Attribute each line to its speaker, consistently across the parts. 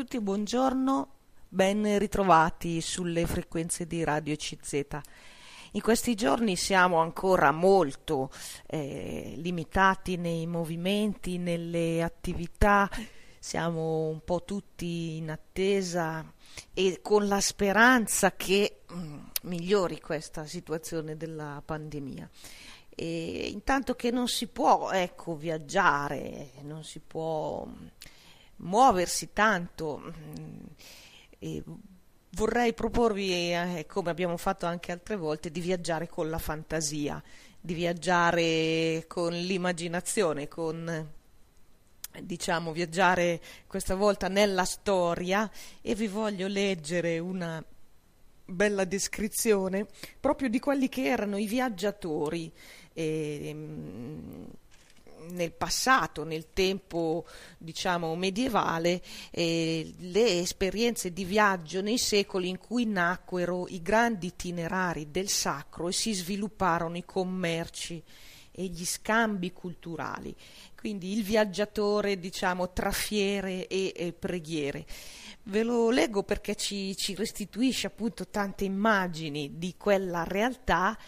Speaker 1: tutti, buongiorno, ben ritrovati sulle frequenze di Radio CZ. In questi giorni siamo ancora molto eh, limitati nei movimenti, nelle attività, siamo un po' tutti in attesa e con la speranza che mh, mm, migliori questa situazione della pandemia. E intanto che non si può ecco, viaggiare, non si può muoversi tanto. Mm, e vorrei proporvi, eh, come abbiamo fatto anche altre volte, di viaggiare con la fantasia, di viaggiare con l'immaginazione, con diciamo viaggiare questa volta nella storia e vi voglio leggere una bella descrizione proprio di quelli che erano i viaggiatori eh, nel passato, nel tempo diciamo medievale, eh, le esperienze di viaggio nei secoli in cui nacquero i grandi itinerari del sacro e si svilupparono i commerci e gli scambi culturali. Quindi il viaggiatore, diciamo, tra fiere e, e preghiere. Ve lo leggo perché ci, ci, restituisce appunto tante immagini di quella realtà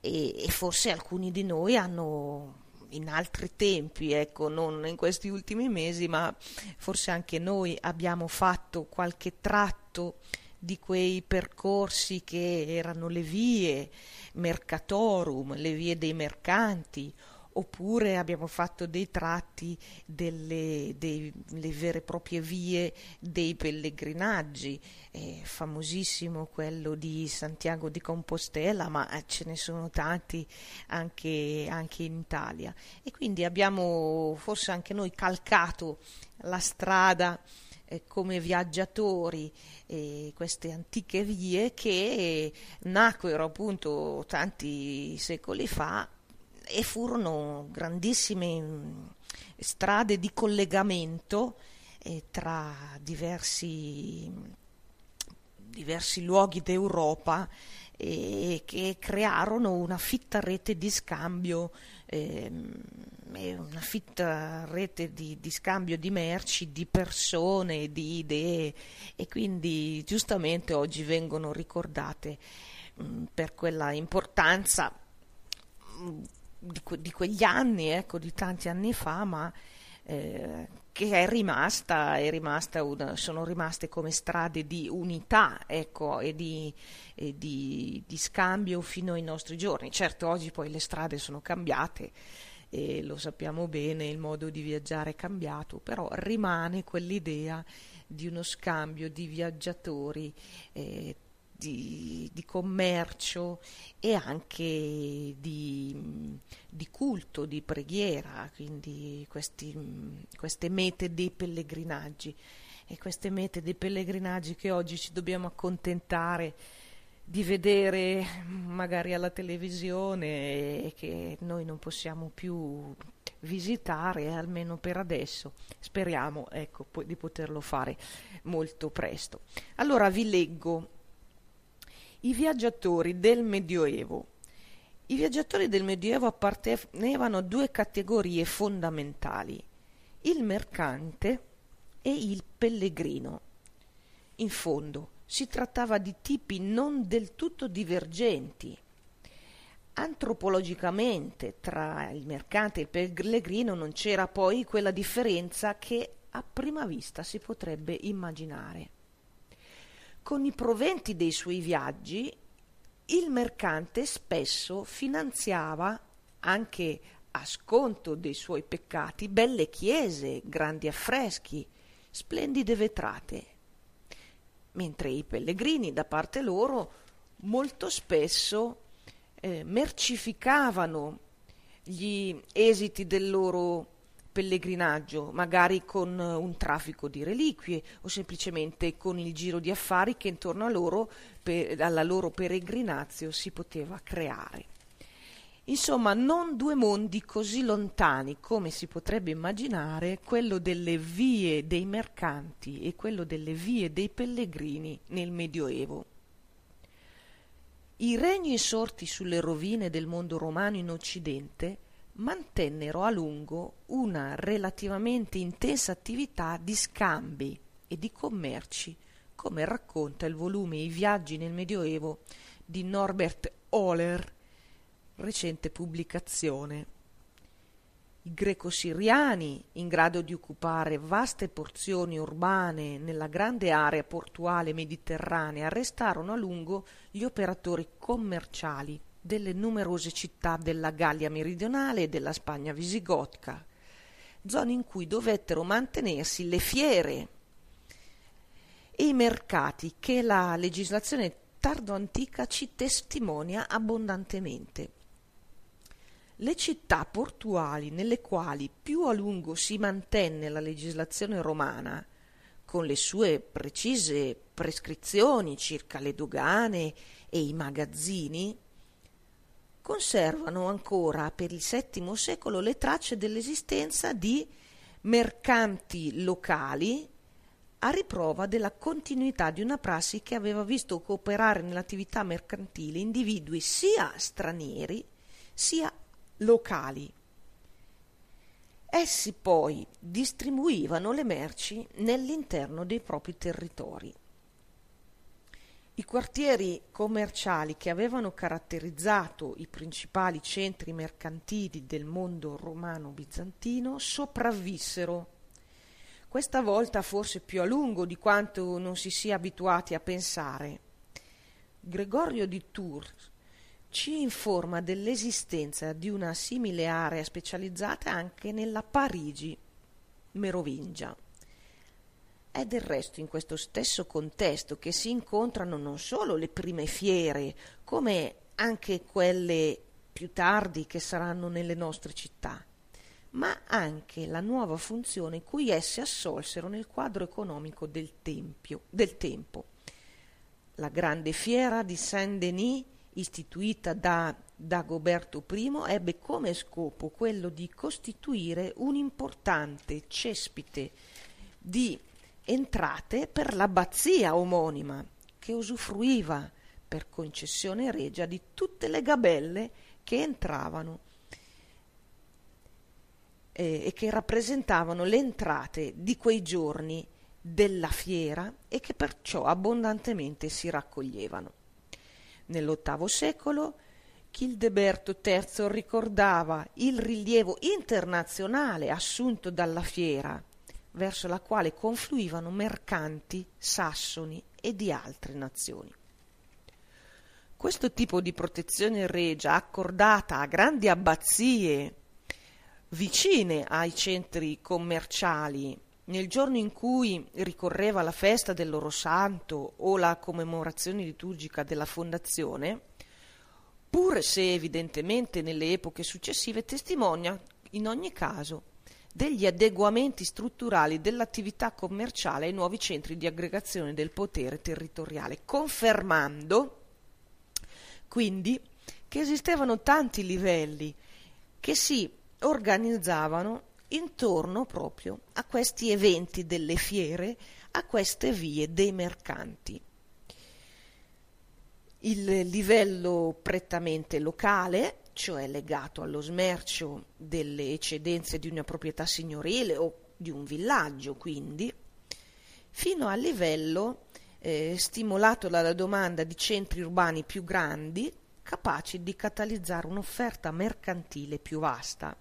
Speaker 1: e, e forse alcuni di noi hanno in altri tempi, ecco, non in questi ultimi mesi, ma forse anche noi abbiamo fatto qualche tratto di quei percorsi che erano le vie mercatorum, le vie dei mercanti, oppure abbiamo fatto dei tratti delle, dei, vere e proprie vie dei pellegrinaggi, eh, famosissimo quello di Santiago di Compostela, ma eh, ce ne sono tanti anche, anche in Italia. E quindi abbiamo forse anche noi calcato la strada eh, come viaggiatori eh, queste antiche vie che nacquero appunto tanti secoli fa e furono grandissime mm, strade di collegamento eh, tra diversi, diversi luoghi d'Europa e che crearono una fitta rete di scambio, eh, una fitta rete di, di, scambio di merci, di persone, di idee e quindi giustamente oggi vengono ricordate mh, mm, per quella importanza mh, mm, di, que- di quegli anni, ecco, di tanti anni fa, ma eh, che è rimasta, è rimasta una, sono rimaste come strade di unità ecco, e, di, e di, di, scambio fino ai nostri giorni. Certo, oggi poi le strade sono cambiate e lo sappiamo bene, il modo di viaggiare è cambiato, però rimane quell'idea di uno scambio di viaggiatori. Eh, di, di commercio e anche di, di, culto, di preghiera, quindi questi, queste mete dei pellegrinaggi. E queste mete dei pellegrinaggi che oggi ci dobbiamo accontentare di vedere magari alla televisione e che noi non possiamo più visitare almeno per adesso. Speriamo ecco, di poterlo fare molto presto. Allora vi leggo i viaggiatori del Medioevo. I viaggiatori del Medioevo appartenevano a due categorie fondamentali, il mercante e il pellegrino. In fondo si trattava di tipi non del tutto divergenti. Antropologicamente tra il mercante e il pellegrino non c'era poi quella differenza che a prima vista si potrebbe immaginare. Con i proventi dei suoi viaggi il mercante spesso finanziava, anche a sconto dei suoi peccati, belle chiese, grandi affreschi, splendide vetrate, mentre i pellegrini da parte loro molto spesso eh, mercificavano gli esiti del loro pellegrinaggio, magari con eh, un traffico di reliquie o semplicemente con il giro di affari che intorno a loro, per, alla loro peregrinazio si poteva creare. Insomma, non due mondi così lontani come si potrebbe immaginare, quello delle vie dei mercanti e quello delle vie dei pellegrini nel Medioevo. I regni sorti sulle rovine del mondo romano in Occidente mantennero a lungo una relativamente intensa attività di scambi e di commerci, come racconta il volume I viaggi nel Medioevo di Norbert Ohler, recente pubblicazione. I greco-siriani, in grado di occupare vaste porzioni urbane nella grande area portuale mediterranea, arrestarono a lungo gli operatori commerciali delle numerose città della Gallia meridionale e della Spagna visigotica, zone in cui dovettero mantenersi le fiere e i mercati che la legislazione tardo-antica ci testimonia abbondantemente. Le città portuali nelle quali più a lungo si mantenne la legislazione romana, con le sue precise prescrizioni circa le dogane e i magazzini, conservano ancora per il VII secolo le tracce dell'esistenza di mercanti locali a riprova della continuità di una prassi che aveva visto cooperare nell'attività mercantile individui sia stranieri sia locali. Essi poi distribuivano le merci nell'interno dei propri territori. I quartieri commerciali che avevano caratterizzato i principali centri mercantili del mondo romano-bizantino sopravvissero, questa volta forse più a lungo di quanto non si sia abituati a pensare. Gregorio di Tours ci informa dell'esistenza di una simile area specializzata anche nella Parigi merovingia. È del resto in questo stesso contesto che si incontrano non solo le prime fiere, come anche quelle più tardi che saranno nelle nostre città, ma anche la nuova funzione cui esse assolsero nel quadro economico del, tempio, del tempo. La grande fiera di Saint-Denis istituita da Dagoberto I, ebbe come scopo quello di costituire un importante cespite di entrate per l'abbazia omonima, che usufruiva per concessione regia di tutte le gabelle che entravano eh, e che rappresentavano le entrate di quei giorni della fiera e che perciò abbondantemente si raccoglievano. Nell'VIII secolo Childeberto III ricordava il rilievo internazionale assunto dalla fiera, verso la quale confluivano mercanti sassoni e di altre nazioni. Questo tipo di protezione regia accordata a grandi abbazie vicine ai centri commerciali nel giorno in cui ricorreva la festa del loro santo o la commemorazione liturgica della fondazione, pur se evidentemente nelle epoche successive testimonia in ogni caso degli adeguamenti strutturali dell'attività commerciale ai nuovi centri di aggregazione del potere territoriale, confermando quindi che esistevano tanti livelli che si organizzavano intorno proprio a questi eventi delle fiere, a queste vie dei mercanti. Il livello prettamente locale, cioè legato allo smercio delle eccedenze di una proprietà signorile o di un villaggio, quindi, fino al livello eh, stimolato dalla domanda di centri urbani più grandi, capaci di catalizzare un'offerta mercantile più vasta.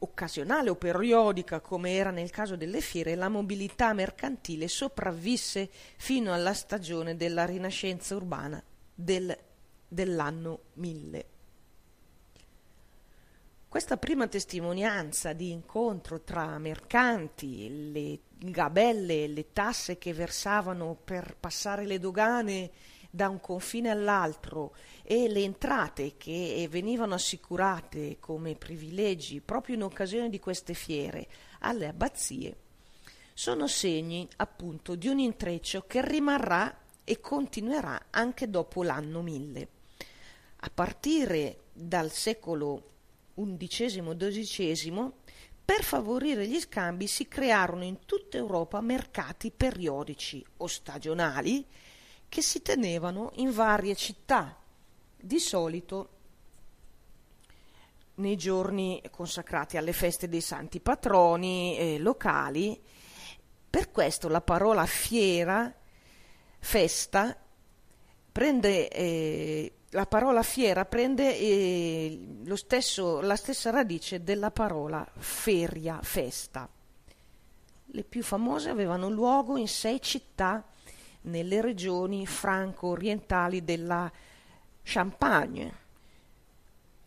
Speaker 1: Occasionale o periodica come era nel caso delle fiere, la mobilità mercantile sopravvisse fino alla stagione della rinascenza urbana del, dell'anno 1000. Questa prima testimonianza di incontro tra mercanti, le gabelle le tasse che versavano per passare le dogane da un confine all'altro e le entrate che venivano assicurate come privilegi proprio in occasione di queste fiere alle abbazie sono segni appunto di un intreccio che rimarrà e continuerà anche dopo l'anno 1000. A partire dal secolo XI-XII, per favorire gli scambi si crearono in tutta Europa mercati periodici o stagionali che si tenevano in varie città, di solito nei giorni consacrati alle feste dei santi patroni eh, locali, Per questo la parola fiera, festa, prende, eh, la parola fiera prende eh, stesso, la stessa radice della parola feria, festa. Le più famose avevano luogo in sei città nelle regioni franco-orientali della Champagne,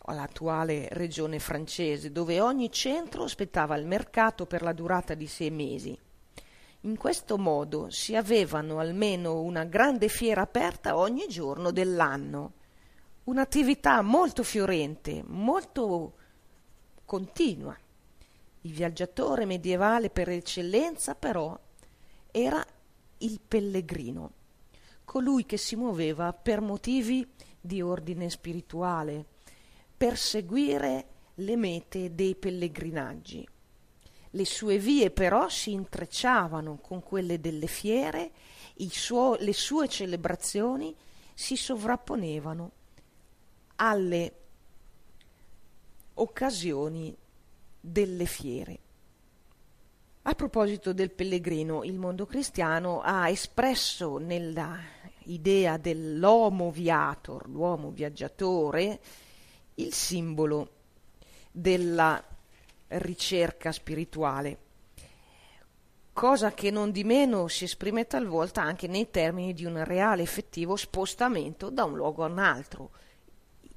Speaker 1: l'attuale regione francese, dove ogni centro ospitava il mercato per la durata di sei mesi. In questo modo si avevano almeno una grande fiera aperta ogni giorno dell'anno, un'attività molto fiorente, molto continua. Il viaggiatore medievale per eccellenza però era il pellegrino, colui che si muoveva per motivi di ordine spirituale, per seguire le mete dei pellegrinaggi. Le sue vie però si intrecciavano con quelle delle fiere, suo, le sue celebrazioni si sovrapponevano alle occasioni delle fiere. A proposito del pellegrino, il mondo cristiano ha espresso nella idea dell'homo viator, l'uomo viaggiatore, il simbolo della ricerca spirituale, cosa che non di meno si esprime talvolta anche nei termini di un reale effettivo spostamento da un luogo a un altro.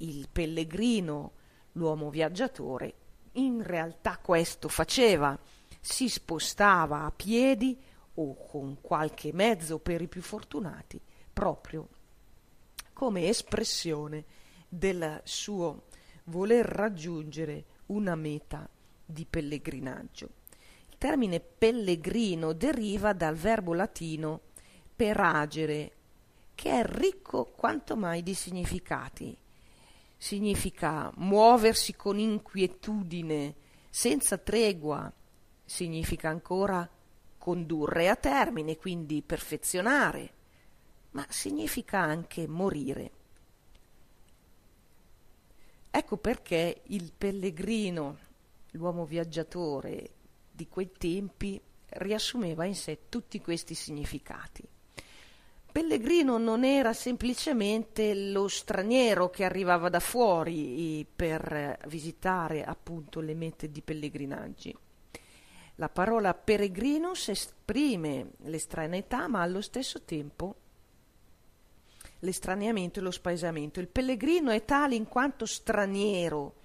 Speaker 1: Il pellegrino, l'uomo viaggiatore, in realtà questo faceva, si spostava a piedi o con qualche mezzo per i più fortunati, proprio come espressione del suo voler raggiungere una meta di pellegrinaggio. Il termine pellegrino deriva dal verbo latino peragere, che è ricco quanto mai di significati. Significa muoversi con inquietudine, senza tregua, significa ancora condurre a termine, quindi perfezionare, ma significa anche morire. Ecco perché il pellegrino, l'uomo viaggiatore di quei tempi, riassumeva in sé tutti questi significati. Pellegrino non era semplicemente lo straniero che arrivava da fuori per visitare appunto le mete di pellegrinaggi. La parola peregrinus esprime l'estraneità, ma allo stesso tempo l'estraniamento e lo spaesamento. Il pellegrino è tale in quanto straniero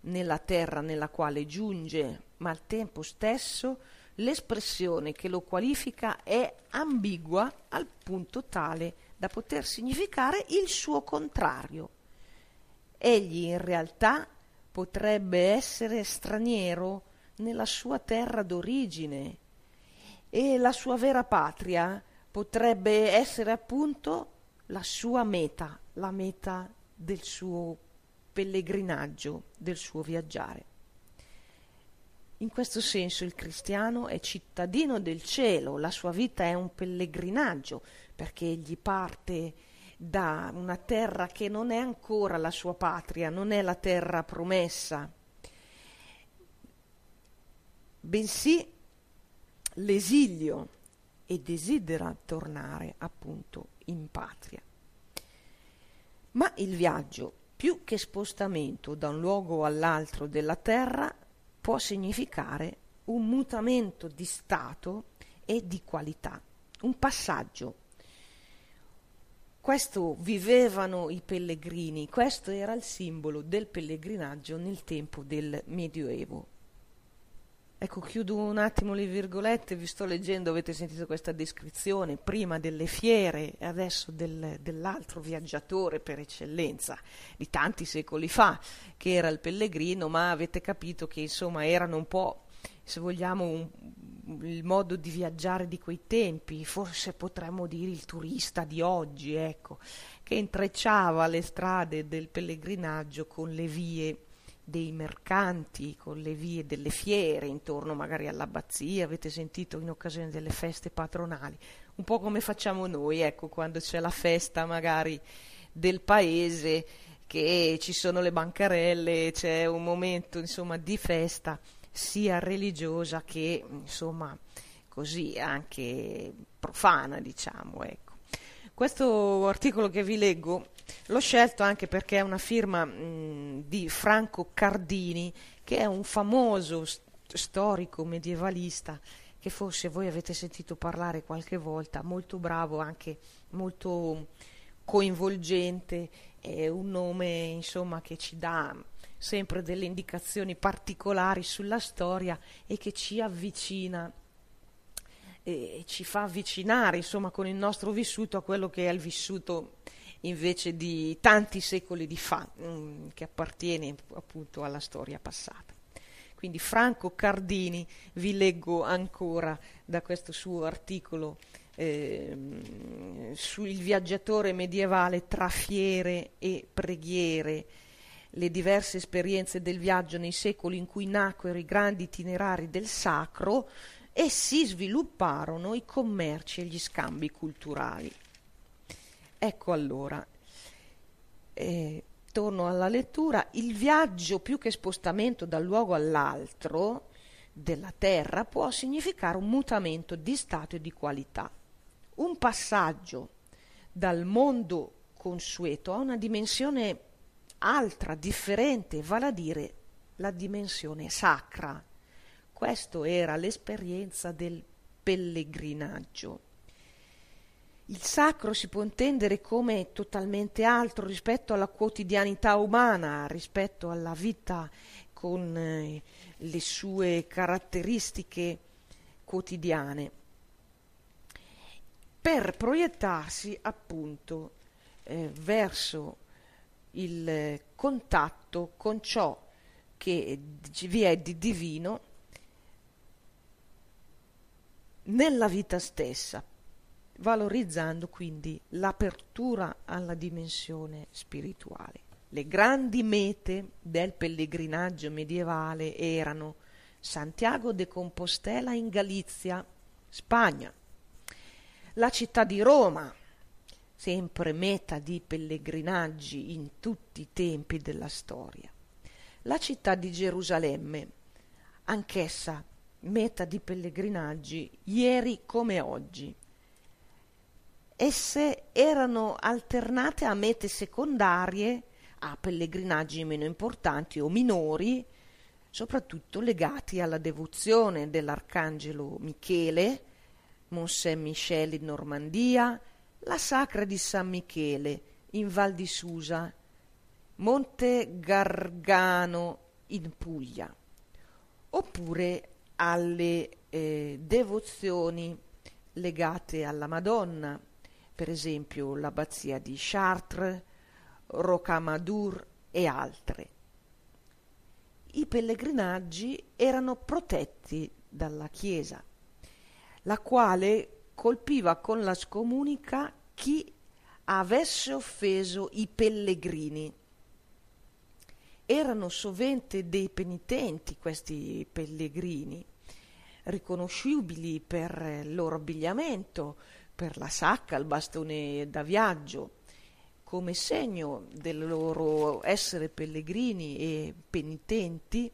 Speaker 1: nella terra nella quale giunge, ma al tempo stesso l'espressione che lo qualifica è ambigua al punto tale da poter significare il suo contrario. Egli in realtà potrebbe essere straniero nella sua terra d'origine e la sua vera patria potrebbe essere appunto la sua meta, la meta del suo pellegrinaggio, del suo viaggiare. In questo senso il cristiano è cittadino del cielo, la sua vita è un pellegrinaggio, perché egli parte da una terra che non è ancora la sua patria, non è la terra promessa, bensì l'esilio e desidera tornare appunto in patria. Ma il viaggio, più che spostamento da un luogo all'altro della terra, può significare un mutamento di stato e di qualità, un passaggio. Questo vivevano i pellegrini, questo era il simbolo del pellegrinaggio nel tempo del Medioevo. Ecco, chiudo un attimo le virgolette, vi sto leggendo, avete sentito questa descrizione, prima delle fiere e adesso del, dell'altro viaggiatore per eccellenza, di tanti secoli fa, che era il pellegrino, ma avete capito che insomma erano un po', se vogliamo, un, il modo di viaggiare di quei tempi, forse potremmo dire il turista di oggi, ecco, che intrecciava le strade del pellegrinaggio con le vie dei mercanti con le vie delle fiere intorno magari all'abbazia, avete sentito in occasione delle feste patronali, un po' come facciamo noi, ecco, quando c'è la festa magari del paese che ci sono le bancarelle, c'è un momento insomma di festa sia religiosa che insomma così anche profana, diciamo, ecco. Questo articolo che vi leggo l'ho scelto anche perché è una firma mh, di Franco Cardini, che è un famoso st- storico medievalista che forse voi avete sentito parlare qualche volta, molto bravo, anche molto coinvolgente, è un nome insomma che ci dà sempre delle indicazioni particolari sulla storia e che ci avvicina e ci fa avvicinare insomma con il nostro vissuto a quello che è il vissuto invece di tanti secoli di fa mm, che appartiene appunto alla storia passata quindi Franco Cardini vi leggo ancora da questo suo articolo eh, sul viaggiatore medievale tra fiere e preghiere le diverse esperienze del viaggio nei secoli in cui nacquero i grandi itinerari del sacro e si svilupparono i commerci e gli scambi culturali. Ecco allora, eh, torno alla lettura, il viaggio più che spostamento dal luogo all'altro della terra può significare un mutamento di stato e di qualità, un passaggio dal mondo consueto a una dimensione altra, differente, vale a dire la dimensione sacra questa era l'esperienza del pellegrinaggio. Il sacro si può intendere come totalmente altro rispetto alla quotidianità umana, rispetto alla vita con eh, le sue caratteristiche quotidiane, per proiettarsi appunto eh, verso il contatto con ciò che vi è di divino nella vita stessa, valorizzando quindi l'apertura alla dimensione spirituale. Le grandi mete del pellegrinaggio medievale erano Santiago de Compostela in Galizia, Spagna, la città di Roma, sempre meta di pellegrinaggi in tutti i tempi della storia, la città di Gerusalemme, anch'essa meta di pellegrinaggi ieri come oggi. Esse erano alternate a mete secondarie, a pellegrinaggi meno importanti o minori, soprattutto legati alla devozione dell'arcangelo Michele, Mont Saint-Michel in Normandia, la Sacra di San Michele in Val di Susa, Monte Gargano in Puglia, oppure alle eh, devozioni legate alla Madonna, per esempio l'abbazia di Chartres, Rocamadour e altre. I pellegrinaggi erano protetti dalla Chiesa, la quale colpiva con la scomunica chi avesse offeso i pellegrini erano sovente dei penitenti questi pellegrini, riconoscibili per il loro abbigliamento, per la sacca, il bastone da viaggio, come segno del loro essere pellegrini e penitenti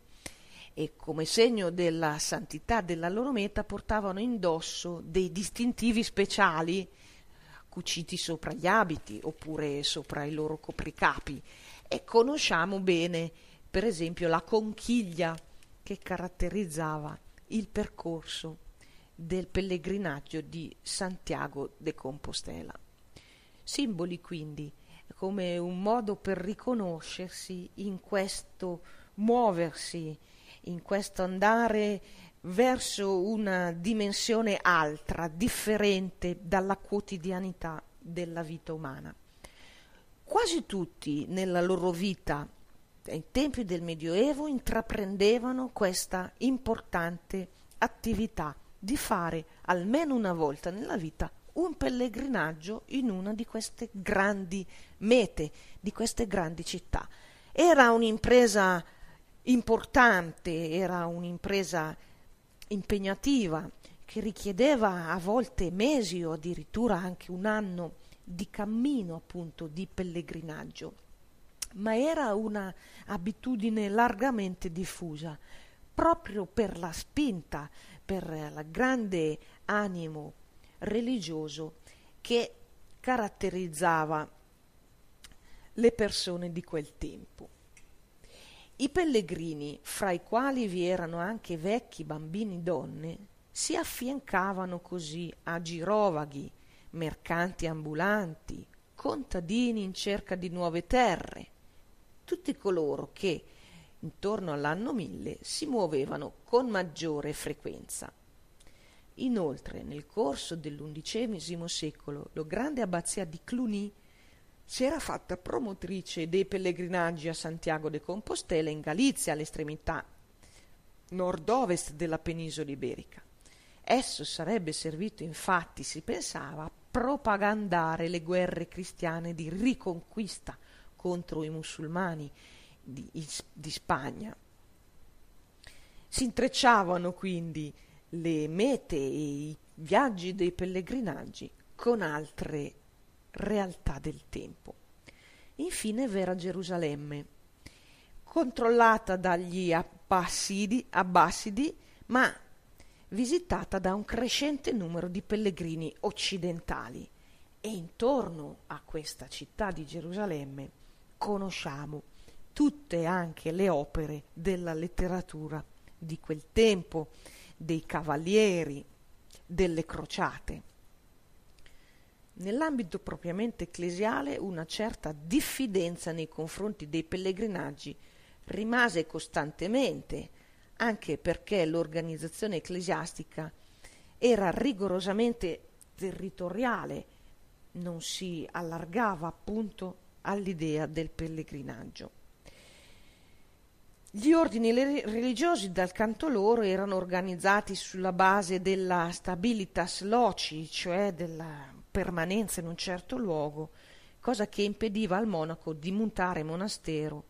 Speaker 1: e come segno della santità della loro meta portavano indosso dei distintivi speciali cuciti sopra gli abiti oppure sopra i loro copricapi. E conosciamo bene per esempio la conchiglia che caratterizzava il percorso del pellegrinaggio di Santiago de Compostela. Simboli quindi come un modo per riconoscersi in questo muoversi, in questo andare verso una dimensione altra, differente dalla quotidianità della vita umana. Quasi tutti nella loro vita, ai tempi del Medioevo, intraprendevano questa importante attività di fare almeno una volta nella vita un pellegrinaggio in una di queste grandi mete, di queste grandi città. Era un'impresa importante, era un'impresa impegnativa che richiedeva a volte mesi o addirittura anche un anno di cammino, appunto, di pellegrinaggio, ma era un'abitudine largamente diffusa, proprio per la spinta, per il grande animo religioso che caratterizzava le persone di quel tempo. I pellegrini, fra i quali vi erano anche vecchi, bambini, donne, si affiancavano così a girovaghi, mercanti ambulanti, contadini in cerca di nuove terre, tutti coloro che intorno all'anno mille si muovevano con maggiore frequenza. Inoltre, nel corso dell'undicesimo secolo, la grande abbazia di Cluny si era fatta promotrice dei pellegrinaggi a Santiago de Compostela in Galizia, all'estremità nord-ovest della penisola iberica. Esso sarebbe servito infatti, si pensava, a propagandare le guerre cristiane di riconquista contro i musulmani di, di Spagna. Si intrecciavano quindi le mete e i viaggi dei pellegrinaggi con altre realtà del tempo. Infine vera Gerusalemme, controllata dagli Abbasidi, Abbasidi ma visitata da un crescente numero di pellegrini occidentali e intorno a questa città di Gerusalemme conosciamo tutte anche le opere della letteratura di quel tempo, dei cavalieri, delle crociate. Nell'ambito propriamente ecclesiale una certa diffidenza nei confronti dei pellegrinaggi rimase costantemente, anche perché l'organizzazione ecclesiastica era rigorosamente territoriale, non si allargava appunto all'idea del pellegrinaggio. Gli ordini religiosi, dal canto loro, erano organizzati sulla base della stabilitas loci, cioè della permanenza in un certo luogo, cosa che impediva al monaco di mutare monastero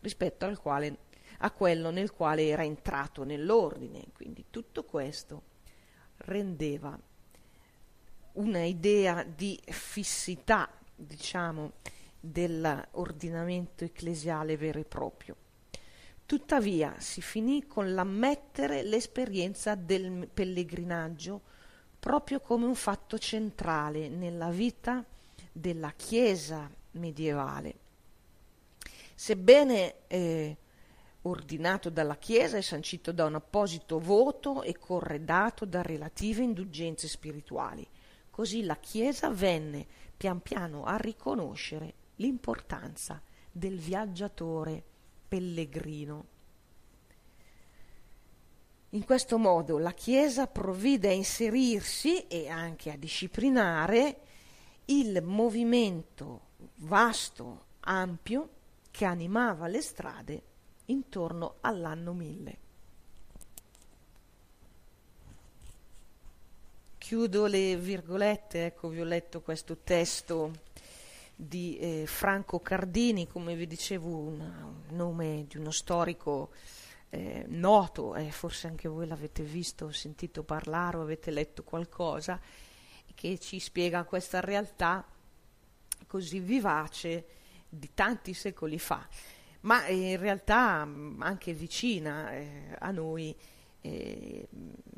Speaker 1: rispetto al quale, a quello nel quale era entrato nell'ordine. Quindi tutto questo rendeva una idea di fissità, diciamo, dell'ordinamento ecclesiale vero e proprio. Tuttavia si finì con l'ammettere l'esperienza del pellegrinaggio proprio come un fatto centrale nella vita della Chiesa medievale. Sebbene eh, ordinato dalla Chiesa e sancito da un apposito voto e corredato da relative indulgenze spirituali, così la Chiesa venne pian piano a riconoscere l'importanza del viaggiatore pellegrino. In questo modo la Chiesa provvide a inserirsi e anche a disciplinare il movimento vasto, ampio, che animava le strade intorno all'anno 1000. Chiudo le virgolette, ecco vi ho letto questo testo di eh, Franco Cardini, come vi dicevo, un, un nome di uno storico eh, noto, eh, forse anche voi l'avete visto, sentito parlare o avete letto qualcosa, che ci spiega questa realtà così vivace di tanti secoli fa, ma in realtà mm, anche vicina eh, a noi, eh,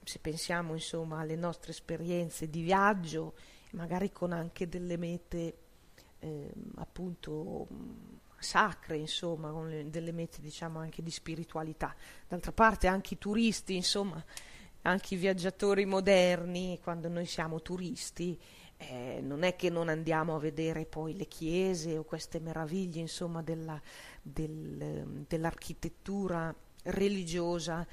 Speaker 1: se pensiamo insomma alle nostre esperienze di viaggio, magari con anche delle mete eh, appunto sacre, insomma, con le, delle mete diciamo anche di spiritualità. D'altra parte anche i turisti, insomma, anche i viaggiatori moderni, quando noi siamo turisti, eh, non è che non andiamo a vedere poi le chiese o queste meraviglie, insomma, della, del, dell'architettura religiosa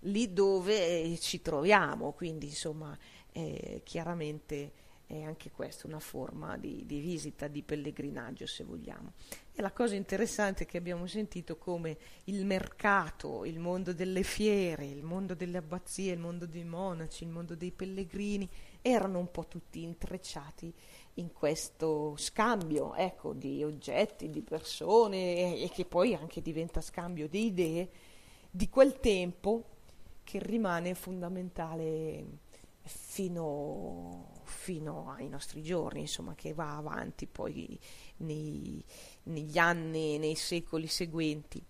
Speaker 1: lì dove ci troviamo, quindi insomma, eh, chiaramente è anche questa una forma di, di, visita, di pellegrinaggio se vogliamo. E la cosa interessante è che abbiamo sentito come il mercato, il mondo delle fiere, il mondo delle abbazie, il mondo dei monaci, il mondo dei pellegrini erano un po' tutti intrecciati in questo scambio ecco, di oggetti, di persone e, e che poi anche diventa scambio di idee di quel tempo che rimane fondamentale fino, fino, ai nostri giorni, insomma, che va avanti poi nei, negli anni, nei secoli seguenti.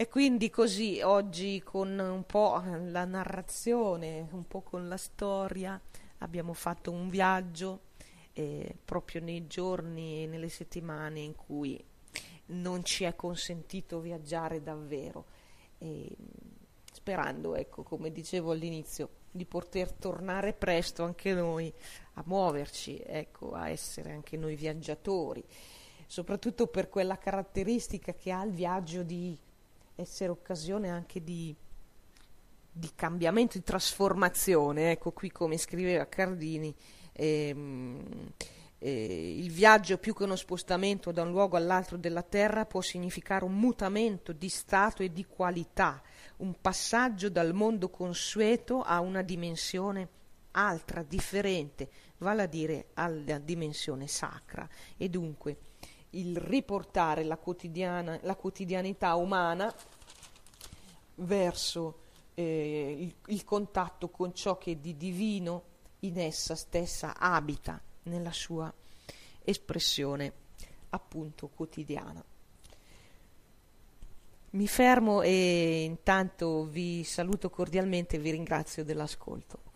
Speaker 1: E quindi così oggi con un po' la narrazione, un po' con la storia, abbiamo fatto un viaggio eh, proprio nei giorni e nelle settimane in cui non ci è consentito viaggiare davvero. E, sperando, ecco, come dicevo all'inizio, di poter tornare presto anche noi a muoverci, ecco, a essere anche noi viaggiatori, soprattutto per quella caratteristica che ha il viaggio di essere occasione anche di, di cambiamento, di trasformazione. Ecco qui come scriveva Cardini, ehm, eh, il viaggio più che uno spostamento da un luogo all'altro della terra può significare un mutamento di stato e di qualità, un passaggio dal mondo consueto a una dimensione altra, differente, vale a dire alla dimensione sacra. E dunque il riportare la, la quotidianità umana verso eh, il, il contatto con ciò che di divino in essa stessa abita nella sua espressione appunto quotidiana. Mi fermo e intanto vi saluto cordialmente e vi ringrazio dell'ascolto.